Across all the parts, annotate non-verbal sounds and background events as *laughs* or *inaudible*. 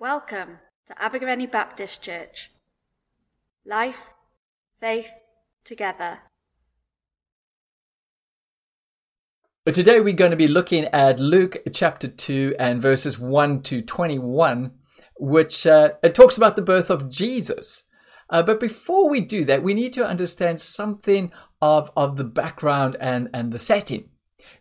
Welcome to Abergavenny Baptist Church. Life, faith, together. But today we're going to be looking at Luke chapter 2 and verses 1 to 21, which uh, it talks about the birth of Jesus. Uh, but before we do that, we need to understand something of, of the background and, and the setting.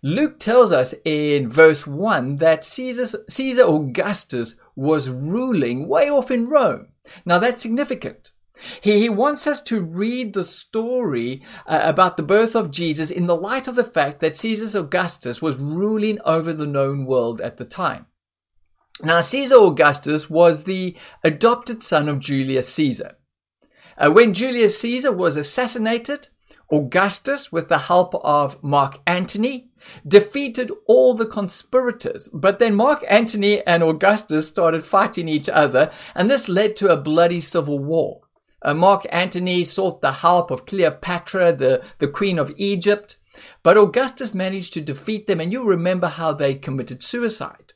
Luke tells us in verse 1 that Caesar, Caesar Augustus was ruling way off in Rome. Now that's significant. He, he wants us to read the story uh, about the birth of Jesus in the light of the fact that Caesar Augustus was ruling over the known world at the time. Now, Caesar Augustus was the adopted son of Julius Caesar. Uh, when Julius Caesar was assassinated, Augustus, with the help of Mark Antony, defeated all the conspirators. But then Mark Antony and Augustus started fighting each other, and this led to a bloody civil war. Uh, Mark Antony sought the help of Cleopatra, the, the queen of Egypt, but Augustus managed to defeat them, and you remember how they committed suicide.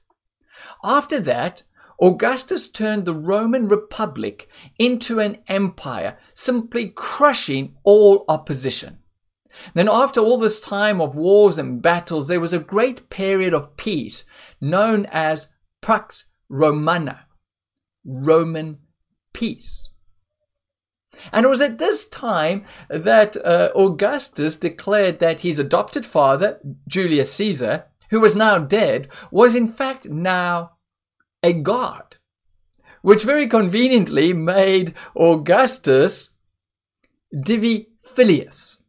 After that, Augustus turned the Roman Republic into an empire, simply crushing all opposition. Then, after all this time of wars and battles, there was a great period of peace known as Pax Romana, Roman peace. And it was at this time that uh, Augustus declared that his adopted father, Julius Caesar, who was now dead, was in fact now a god, which very conveniently made Augustus Divi Filius,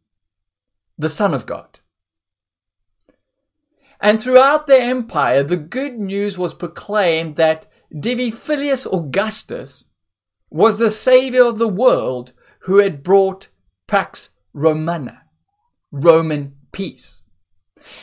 the Son of God. And throughout the empire, the good news was proclaimed that Divi Filius Augustus was the savior of the world who had brought Pax Romana, Roman peace.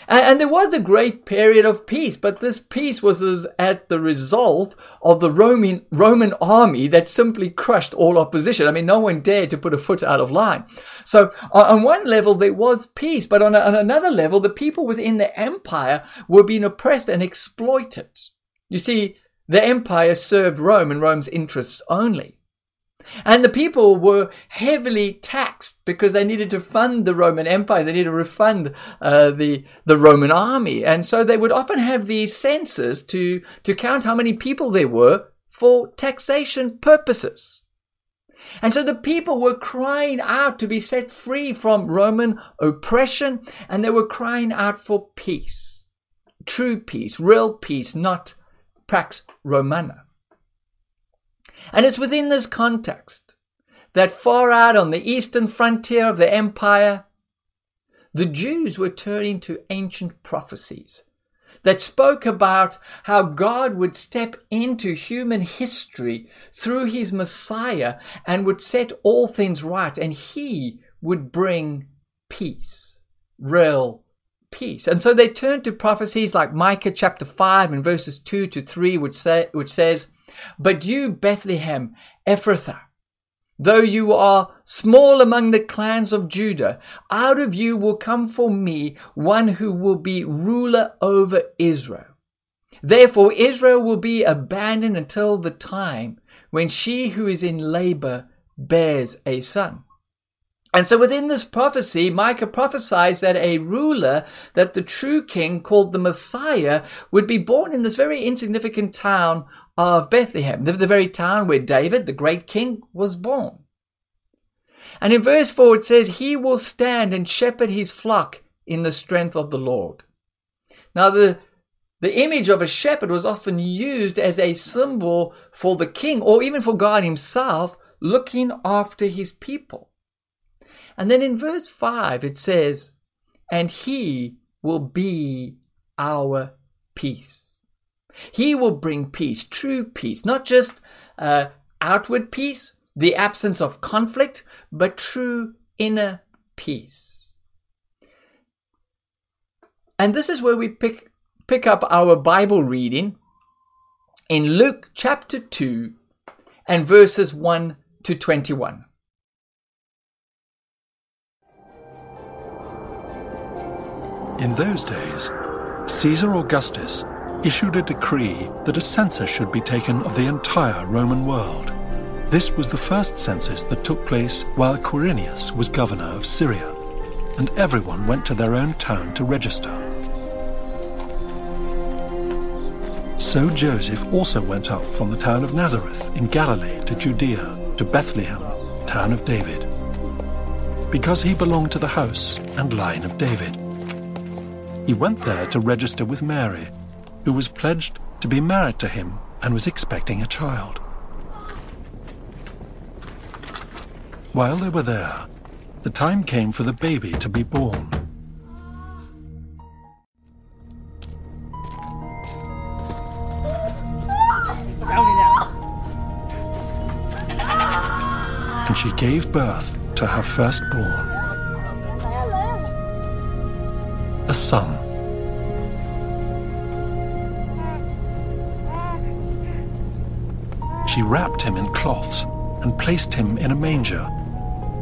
And, and, there was a great period of peace, but this peace was at the result of the Roman, Roman army that simply crushed all opposition. I mean, no one dared to put a foot out of line. So on, on one level, there was peace, but on, a, on another level, the people within the empire were being oppressed and exploited. You see, the empire served Rome and Rome's interests only. And the people were heavily taxed because they needed to fund the Roman Empire. They needed to refund uh, the, the Roman army. And so they would often have these census to, to count how many people there were for taxation purposes. And so the people were crying out to be set free from Roman oppression and they were crying out for peace. True peace, real peace, not Pax Romana. And it's within this context that far out on the eastern frontier of the empire, the Jews were turning to ancient prophecies that spoke about how God would step into human history through his Messiah and would set all things right, and he would bring peace, real peace. And so they turned to prophecies like Micah chapter 5 and verses 2 to 3, which, say, which says, but you, Bethlehem, Ephrathah, though you are small among the clans of Judah, out of you will come for me one who will be ruler over Israel. Therefore, Israel will be abandoned until the time when she who is in labor bears a son. And so within this prophecy, Micah prophesies that a ruler, that the true king called the Messiah, would be born in this very insignificant town of Bethlehem, the, the very town where David, the great king, was born. And in verse 4 it says, He will stand and shepherd his flock in the strength of the Lord. Now, the, the image of a shepherd was often used as a symbol for the king or even for God himself looking after his people. And then in verse 5, it says, And he will be our peace. He will bring peace, true peace, not just uh, outward peace, the absence of conflict, but true inner peace. And this is where we pick, pick up our Bible reading in Luke chapter 2 and verses 1 to 21. In those days, Caesar Augustus issued a decree that a census should be taken of the entire Roman world. This was the first census that took place while Quirinius was governor of Syria, and everyone went to their own town to register. So Joseph also went up from the town of Nazareth in Galilee to Judea, to Bethlehem, town of David, because he belonged to the house and line of David. He went there to register with Mary, who was pledged to be married to him and was expecting a child. While they were there, the time came for the baby to be born. And she gave birth to her firstborn, She wrapped him in cloths and placed him in a manger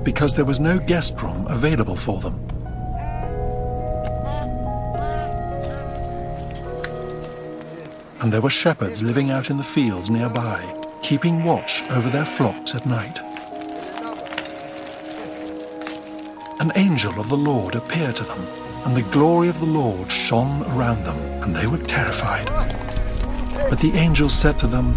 because there was no guest room available for them. And there were shepherds living out in the fields nearby, keeping watch over their flocks at night. An angel of the Lord appeared to them, and the glory of the Lord shone around them, and they were terrified. But the angel said to them,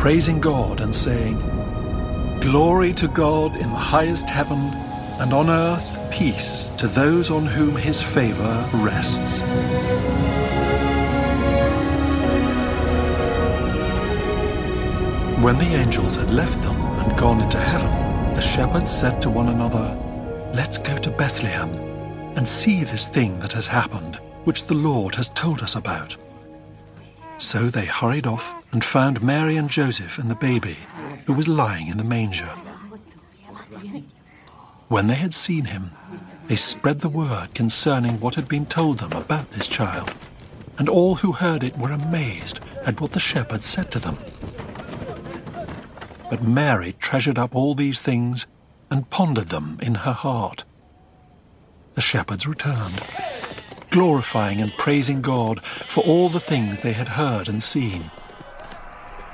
praising God and saying, Glory to God in the highest heaven, and on earth peace to those on whom his favor rests. When the angels had left them and gone into heaven, the shepherds said to one another, Let's go to Bethlehem and see this thing that has happened, which the Lord has told us about. So they hurried off and found Mary and Joseph and the baby, who was lying in the manger. When they had seen him, they spread the word concerning what had been told them about this child, and all who heard it were amazed at what the shepherds said to them. But Mary treasured up all these things and pondered them in her heart. The shepherds returned, glorifying and praising God for all the things they had heard and seen,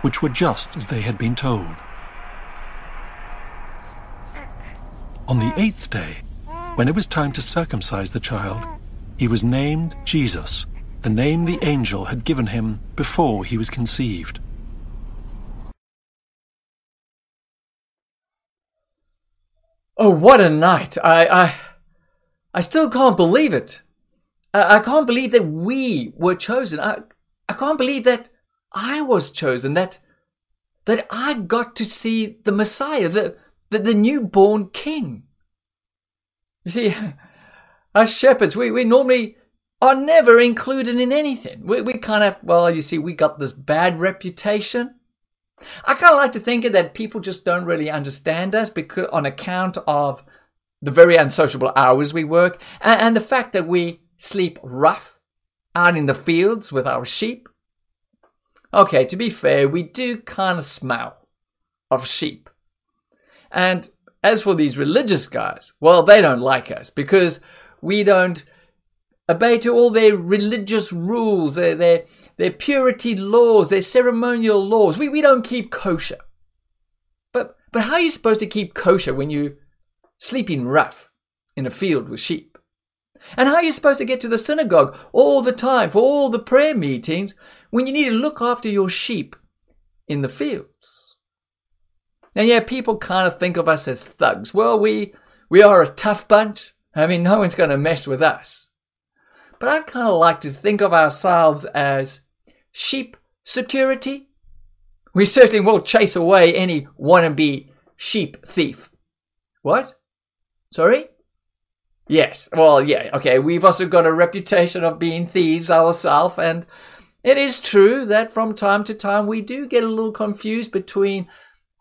which were just as they had been told. On the eighth day, when it was time to circumcise the child, he was named Jesus, the name the angel had given him before he was conceived. Oh, what a night! I, I, I still can't believe it. I, can't believe that we were chosen. I, I can't believe that I was chosen. That, that I got to see the Messiah, the, the, the newborn King. You see, *laughs* as shepherds, we, we normally are never included in anything. We, we kind of, well, you see, we got this bad reputation. I kind of like to think that people just don't really understand us because on account of the very unsociable hours we work and, and the fact that we sleep rough out in the fields with our sheep. Okay, to be fair, we do kind of smell of sheep. And as for these religious guys, well, they don't like us because we don't obey to all their religious rules, their, their, their purity laws, their ceremonial laws. We, we don't keep kosher. But, but how are you supposed to keep kosher when you sleeping rough in a field with sheep? And how are you supposed to get to the synagogue all the time for all the prayer meetings when you need to look after your sheep in the fields? And yeah, people kind of think of us as thugs. Well, we, we are a tough bunch. I mean, no one's going to mess with us. But I kind of like to think of ourselves as sheep security. We certainly won't chase away any wannabe sheep thief. What? Sorry? Yes. Well, yeah. Okay. We've also got a reputation of being thieves ourselves, and It is true that from time to time we do get a little confused between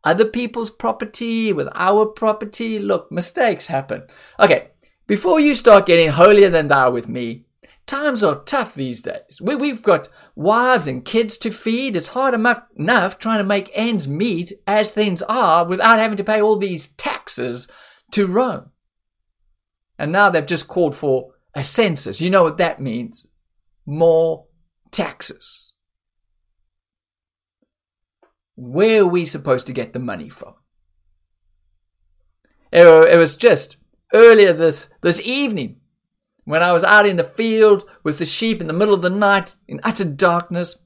other people's property with our property. Look, mistakes happen. Okay, before you start getting holier than thou with me, times are tough these days. We, we've got wives and kids to feed. It's hard enough, enough trying to make ends meet as things are without having to pay all these taxes to Rome. And now they've just called for a census. You know what that means? More taxes. Where are we supposed to get the money from? It was just earlier this, this evening when I was out in the field with the sheep in the middle of the night in utter darkness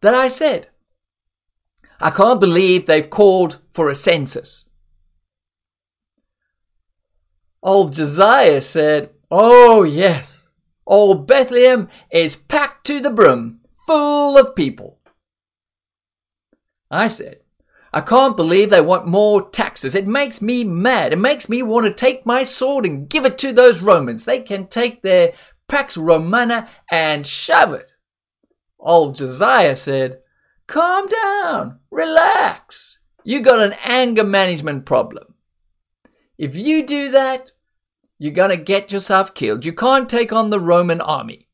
that I said, I can't believe they've called for a census. Old Josiah said, Oh, yes, old Bethlehem is packed to the brim, full of people. I said, I can't believe they want more taxes. It makes me mad. It makes me want to take my sword and give it to those Romans. They can take their Pax Romana and shove it. Old Josiah said, Calm down, relax. You got an anger management problem. If you do that, you're going to get yourself killed. You can't take on the Roman army.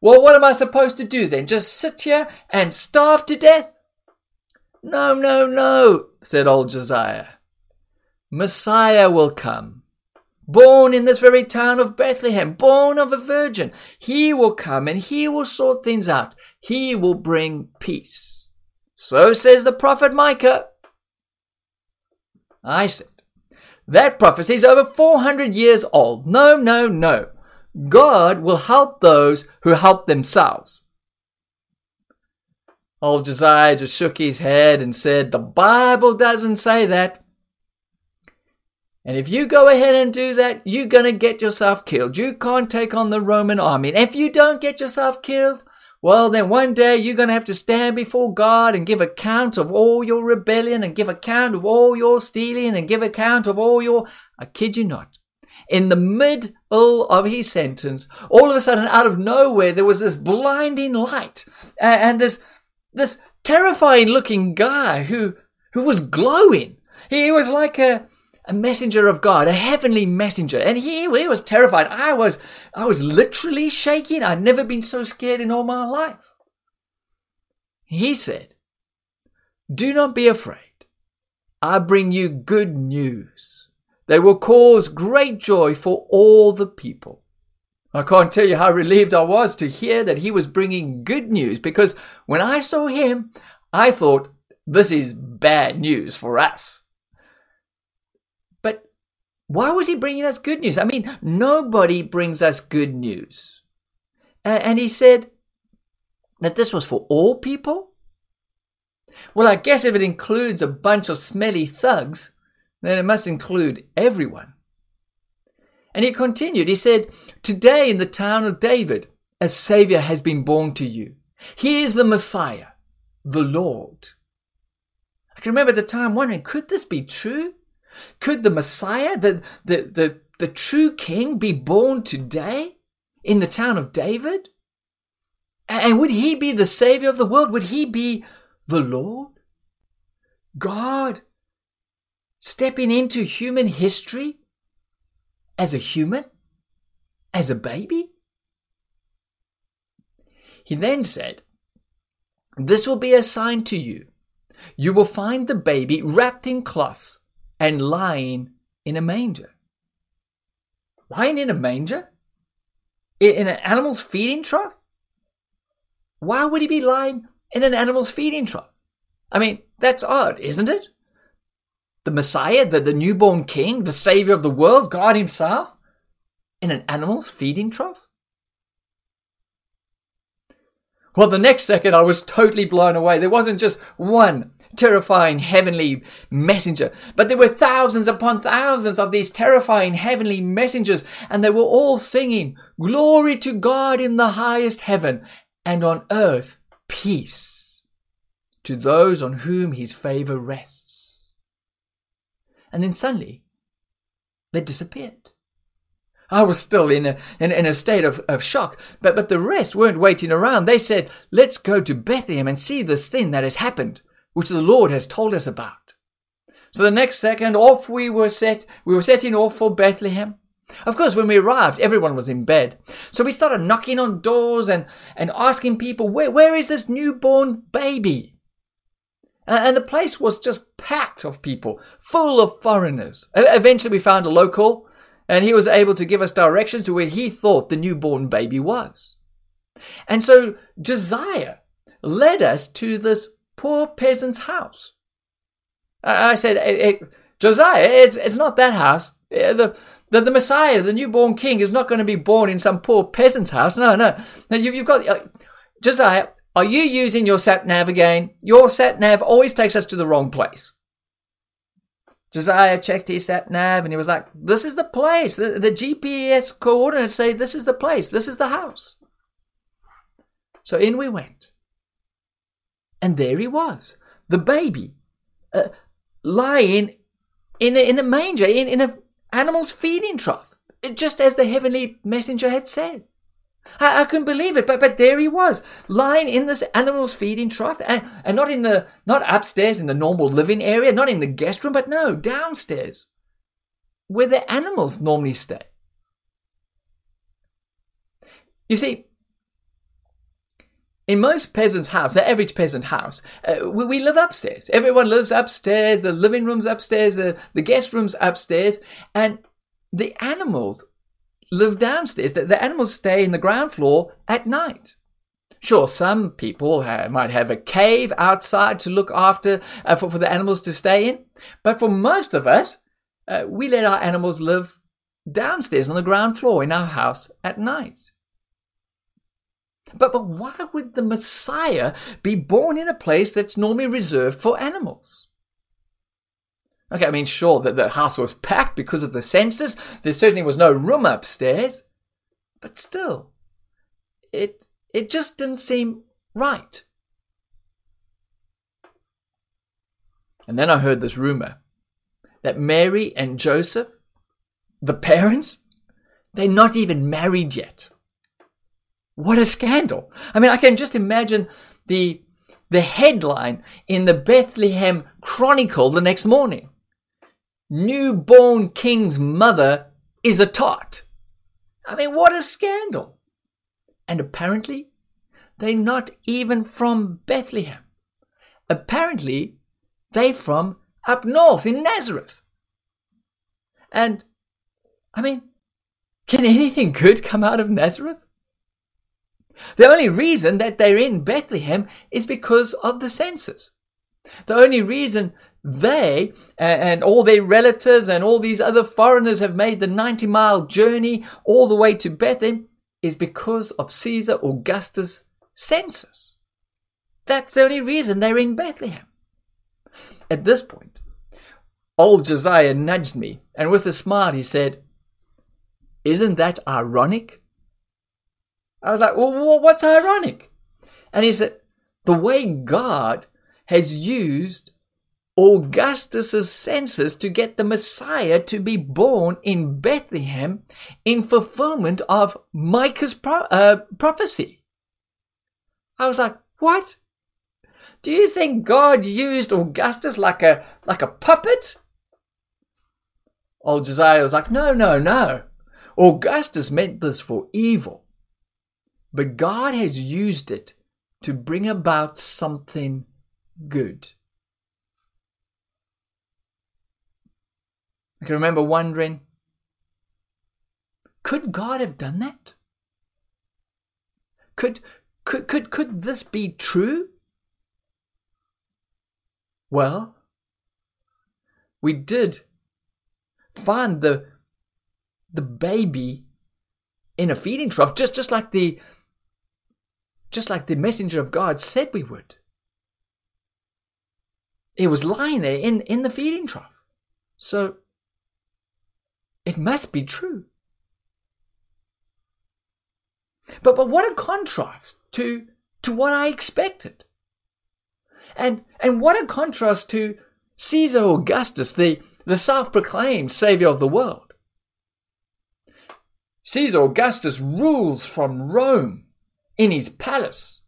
Well, what am I supposed to do then? Just sit here and starve to death? No, no, no, said old Josiah. Messiah will come. Born in this very town of Bethlehem, born of a virgin. He will come and he will sort things out. He will bring peace. So says the prophet Micah. I said, that prophecy is over 400 years old. No, no, no. God will help those who help themselves. Old Josiah just shook his head and said, The Bible doesn't say that. And if you go ahead and do that, you're going to get yourself killed. You can't take on the Roman army. And if you don't get yourself killed, well, then one day you're going to have to stand before God and give account of all your rebellion and give account of all your stealing and give account of all your. I kid you not. In the middle of his sentence, all of a sudden, out of nowhere, there was this blinding light and this this terrifying looking guy who who was glowing. He was like a a messenger of God, a heavenly messenger, and he, he was terrified. I was I was literally shaking. I'd never been so scared in all my life. He said, "Do not be afraid. I bring you good news. They will cause great joy for all the people." I can't tell you how relieved I was to hear that he was bringing good news because when I saw him, I thought, this is bad news for us. Why was he bringing us good news? I mean, nobody brings us good news. And he said that this was for all people? Well, I guess if it includes a bunch of smelly thugs, then it must include everyone. And he continued, he said, Today in the town of David, a Savior has been born to you. He is the Messiah, the Lord. I can remember at the time wondering, could this be true? Could the Messiah, the, the, the, the true King, be born today in the town of David? And would he be the Savior of the world? Would he be the Lord? God stepping into human history as a human? As a baby? He then said, This will be a sign to you. You will find the baby wrapped in cloths and lying in a manger. Lying in a manger? In an animal's feeding trough? Why would he be lying in an animal's feeding trough? I mean, that's odd, isn't it? the Messiah, the, the newborn king, the savior of the world, God himself, in an animal's feeding trough? Well, the next second I was totally blown away. There wasn't just one terrifying heavenly messenger, but there were thousands upon thousands of these terrifying heavenly messengers, and they were all singing, Glory to God in the highest heaven, and on earth peace to those on whom his favor rests and then suddenly they disappeared. I was still in a, in, in a state of, of shock, but, but the rest weren't waiting around. They said, Let's go to Bethlehem and see this thing that has happened, which the Lord has told us about. So the next second, off we were set. We were setting off for Bethlehem. Of course, when we arrived, everyone was in bed. So we started knocking on doors and, and asking people, where, where is this newborn baby? And the place was just packed of people, full of foreigners. Eventually, we found a local, and he was able to give us directions to where he thought the newborn baby was. And so Josiah led us to this poor peasant's house. I said, Josiah, it's, it's not that house. The, the, the Messiah, the newborn king, is not going to be born in some poor peasant's house. No, no. no you, have got. Uh, Josiah, are you using your sat nav again? Your sat nav always takes us to the wrong place. Josiah checked his sat nav and he was like, This is the place. The, the GPS coordinates say this is the place. This is the house. So in we went. And there he was, the baby, uh, lying in a, in a manger, in, in an animal's feeding trough, just as the heavenly messenger had said. I, I, couldn't believe it, but but there he was, lying in this animal's feeding trough, and, and not in the not upstairs in the normal living area, not in the guest room, but no, downstairs, where the animals normally stay. You see, in most peasants' house, the average peasant house, uh, we, we, live upstairs. Everyone lives upstairs. The living room's upstairs. The, the guest room's upstairs. And the animals live downstairs. The, the animals stay in the ground floor at night. Sure, some people might have a cave outside to look after uh, for, for the animals to stay in. But for most of us, uh, we let our animals live downstairs on the ground floor in our house at night. But, but why would the Messiah be born in a place that's normally reserved for animals? Okay, I mean, sure, that the house was packed because of the census. There certainly was no room upstairs. But still, it, it just didn't seem right. And then I heard this rumor that Mary and Joseph, the parents, they're not even married yet. What a scandal. I mean, I can just imagine the, the headline in the Bethlehem Chronicle the next morning. Newborn king's mother is a tot. I mean, what a scandal. And apparently, they're not even from Bethlehem. Apparently, they're from up north in Nazareth. And, I mean, can anything good come out of Nazareth? The only reason that they're in Bethlehem is because of the census. The only reason they and all their relatives and all these other foreigners have made the 90 mile journey all the way to Bethlehem is because of Caesar Augustus' census. That's the only reason they're in Bethlehem. At this point, old Josiah nudged me and with a smile he said, Isn't that ironic? I was like, well, what's ironic? And he said, the way God has used Augustus's census to get the Messiah to be born in Bethlehem in fulfillment of Micah's pro- uh, prophecy. I was like, what? Do you think God used Augustus like a like a puppet? Old Josiah was like, no, no, no. Augustus meant this for evil. But God has used it to bring about something good. I can remember wondering could God have done that? Could, could, could, could this be true? Well, we did find the, the baby in a feeding trough, just, just like the, just like the messenger of God said we would. It was lying there in, in the feeding trough. So it must be true. But but what a contrast to to what I expected. And and what a contrast to Caesar Augustus, the, the self-proclaimed savior of the world. Caesar Augustus rules from Rome in his palace,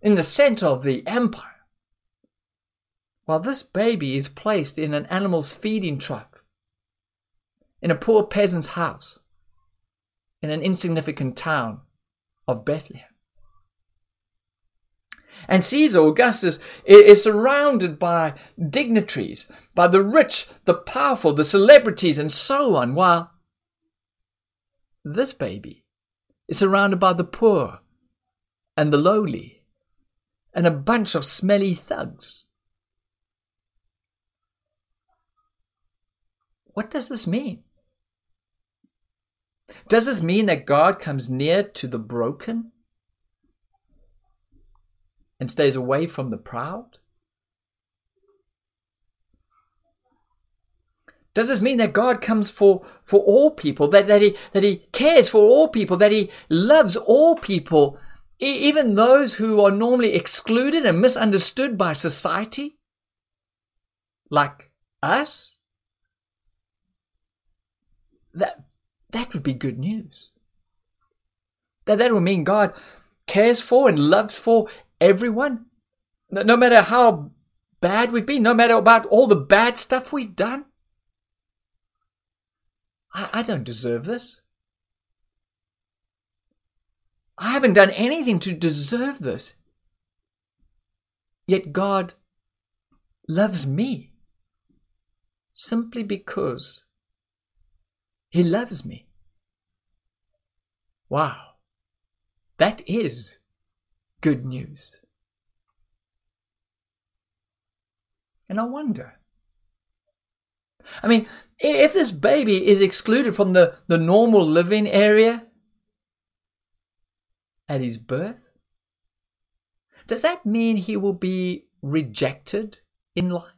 in the center of the empire, while this baby is placed in an animal's feeding trough, in a poor peasant's house, in an insignificant town of Bethlehem. And Caesar Augustus is surrounded by dignitaries, by the rich, the powerful, the celebrities, and so on, while this baby is surrounded by the poor and the lowly and a bunch of smelly thugs. What does this mean? Does this mean that God comes near to the broken and stays away from the proud? Does this mean that God comes for, for all people, that, that, he, that He cares for all people, that He loves all people, even those who are normally excluded and misunderstood by society? Like us? That, that would be good news. That, that would mean God cares for and loves for everyone, no, no matter how bad we've been, no matter about all the bad stuff we've done. I, I don't deserve this. I haven't done anything to deserve this. Yet God loves me simply because He loves me. Wow. That is good news. And I wonder. I mean, if this baby is excluded from the, the normal living area at his birth, does that mean he will be rejected in life?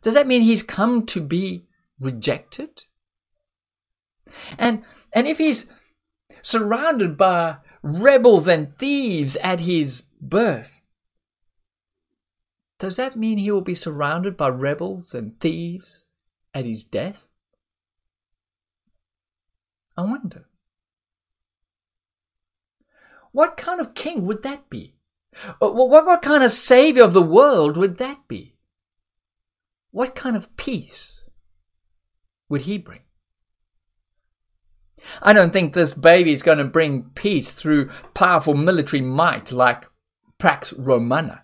Does that mean he's come to be rejected? And and if he's surrounded by rebels and thieves at his birth. Does that mean he will be surrounded by rebels and thieves at his death? I wonder. What kind of king would that be? Uh, what, what kind of savior of the world would that be? What kind of peace would he bring? I don't think this baby is going to bring peace through powerful military might like Pax Romana.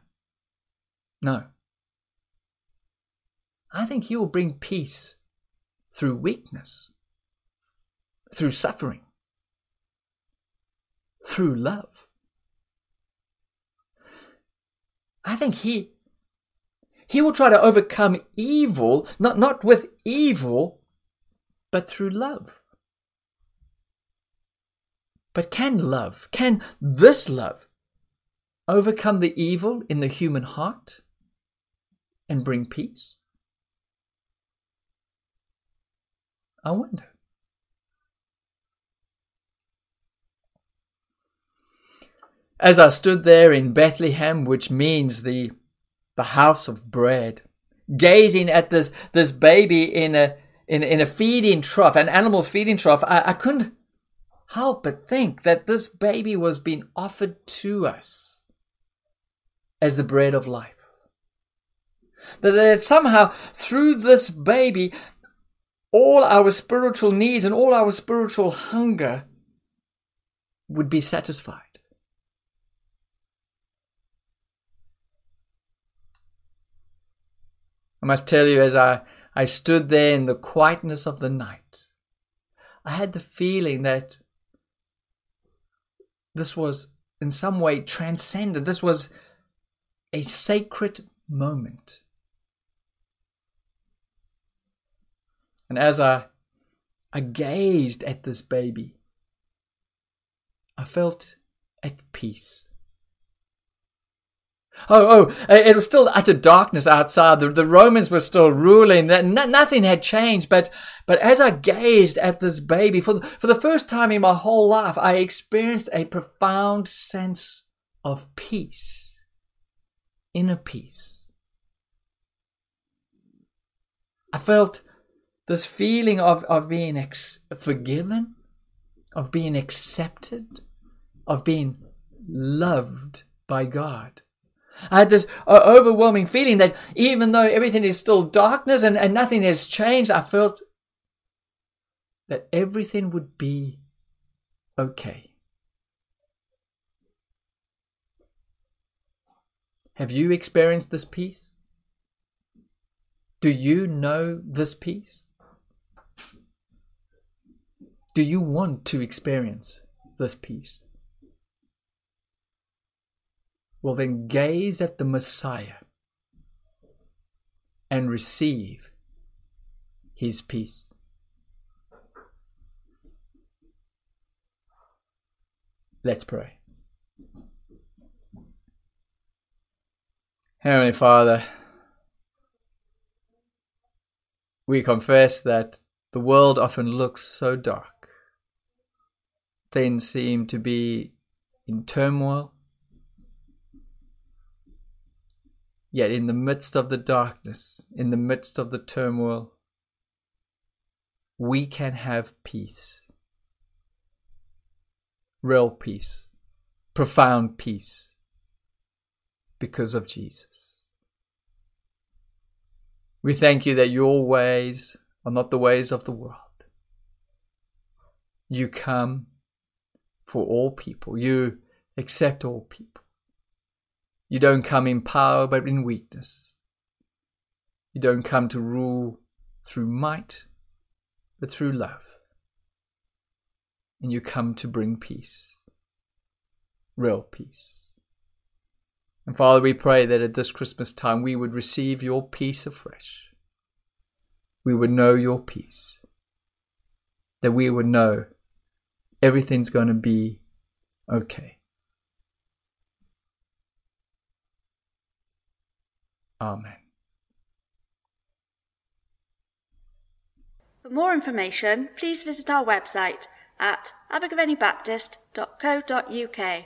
No. I think he will bring peace through weakness, through suffering, through love. I think he he will try to overcome evil, not, not with evil, but through love. But can love, can this love overcome the evil in the human heart and bring peace? I wonder. As I stood there in Bethlehem, which means the, the house of bread, gazing at this, this baby in a, in, in a feeding trough, an animal's feeding trough, I, I couldn't help but think that this baby was being offered to us as the bread of life. That somehow through this baby, all our spiritual needs and all our spiritual hunger would be satisfied. I must tell you, as I, I stood there in the quietness of the night, I had the feeling that this was in some way transcendent. This was a sacred moment. And as I, I gazed at this baby, I felt at peace. Oh, oh, it was still utter darkness outside. The, the Romans were still ruling. Nothing had changed. But, but as I gazed at this baby, for the, for the first time in my whole life, I experienced a profound sense of peace, inner peace. I felt this feeling of, of being ex- forgiven, of being accepted, of being loved by God. I had this uh, overwhelming feeling that even though everything is still darkness and, and nothing has changed, I felt that everything would be okay. Have you experienced this peace? Do you know this peace? Do you want to experience this peace? Well, then gaze at the Messiah and receive his peace. Let's pray. Heavenly Father, we confess that the world often looks so dark. Things seem to be in turmoil. Yet, in the midst of the darkness, in the midst of the turmoil, we can have peace. Real peace, profound peace, because of Jesus. We thank you that your ways are not the ways of the world. You come for all people, you accept all people. You don't come in power but in weakness. You don't come to rule through might but through love. And you come to bring peace, real peace. And Father, we pray that at this Christmas time we would receive your peace afresh we would know your peace. That we would know everything's going to be okay. Amen. For more information, please visit our website at abergavennybaptist.co.uk.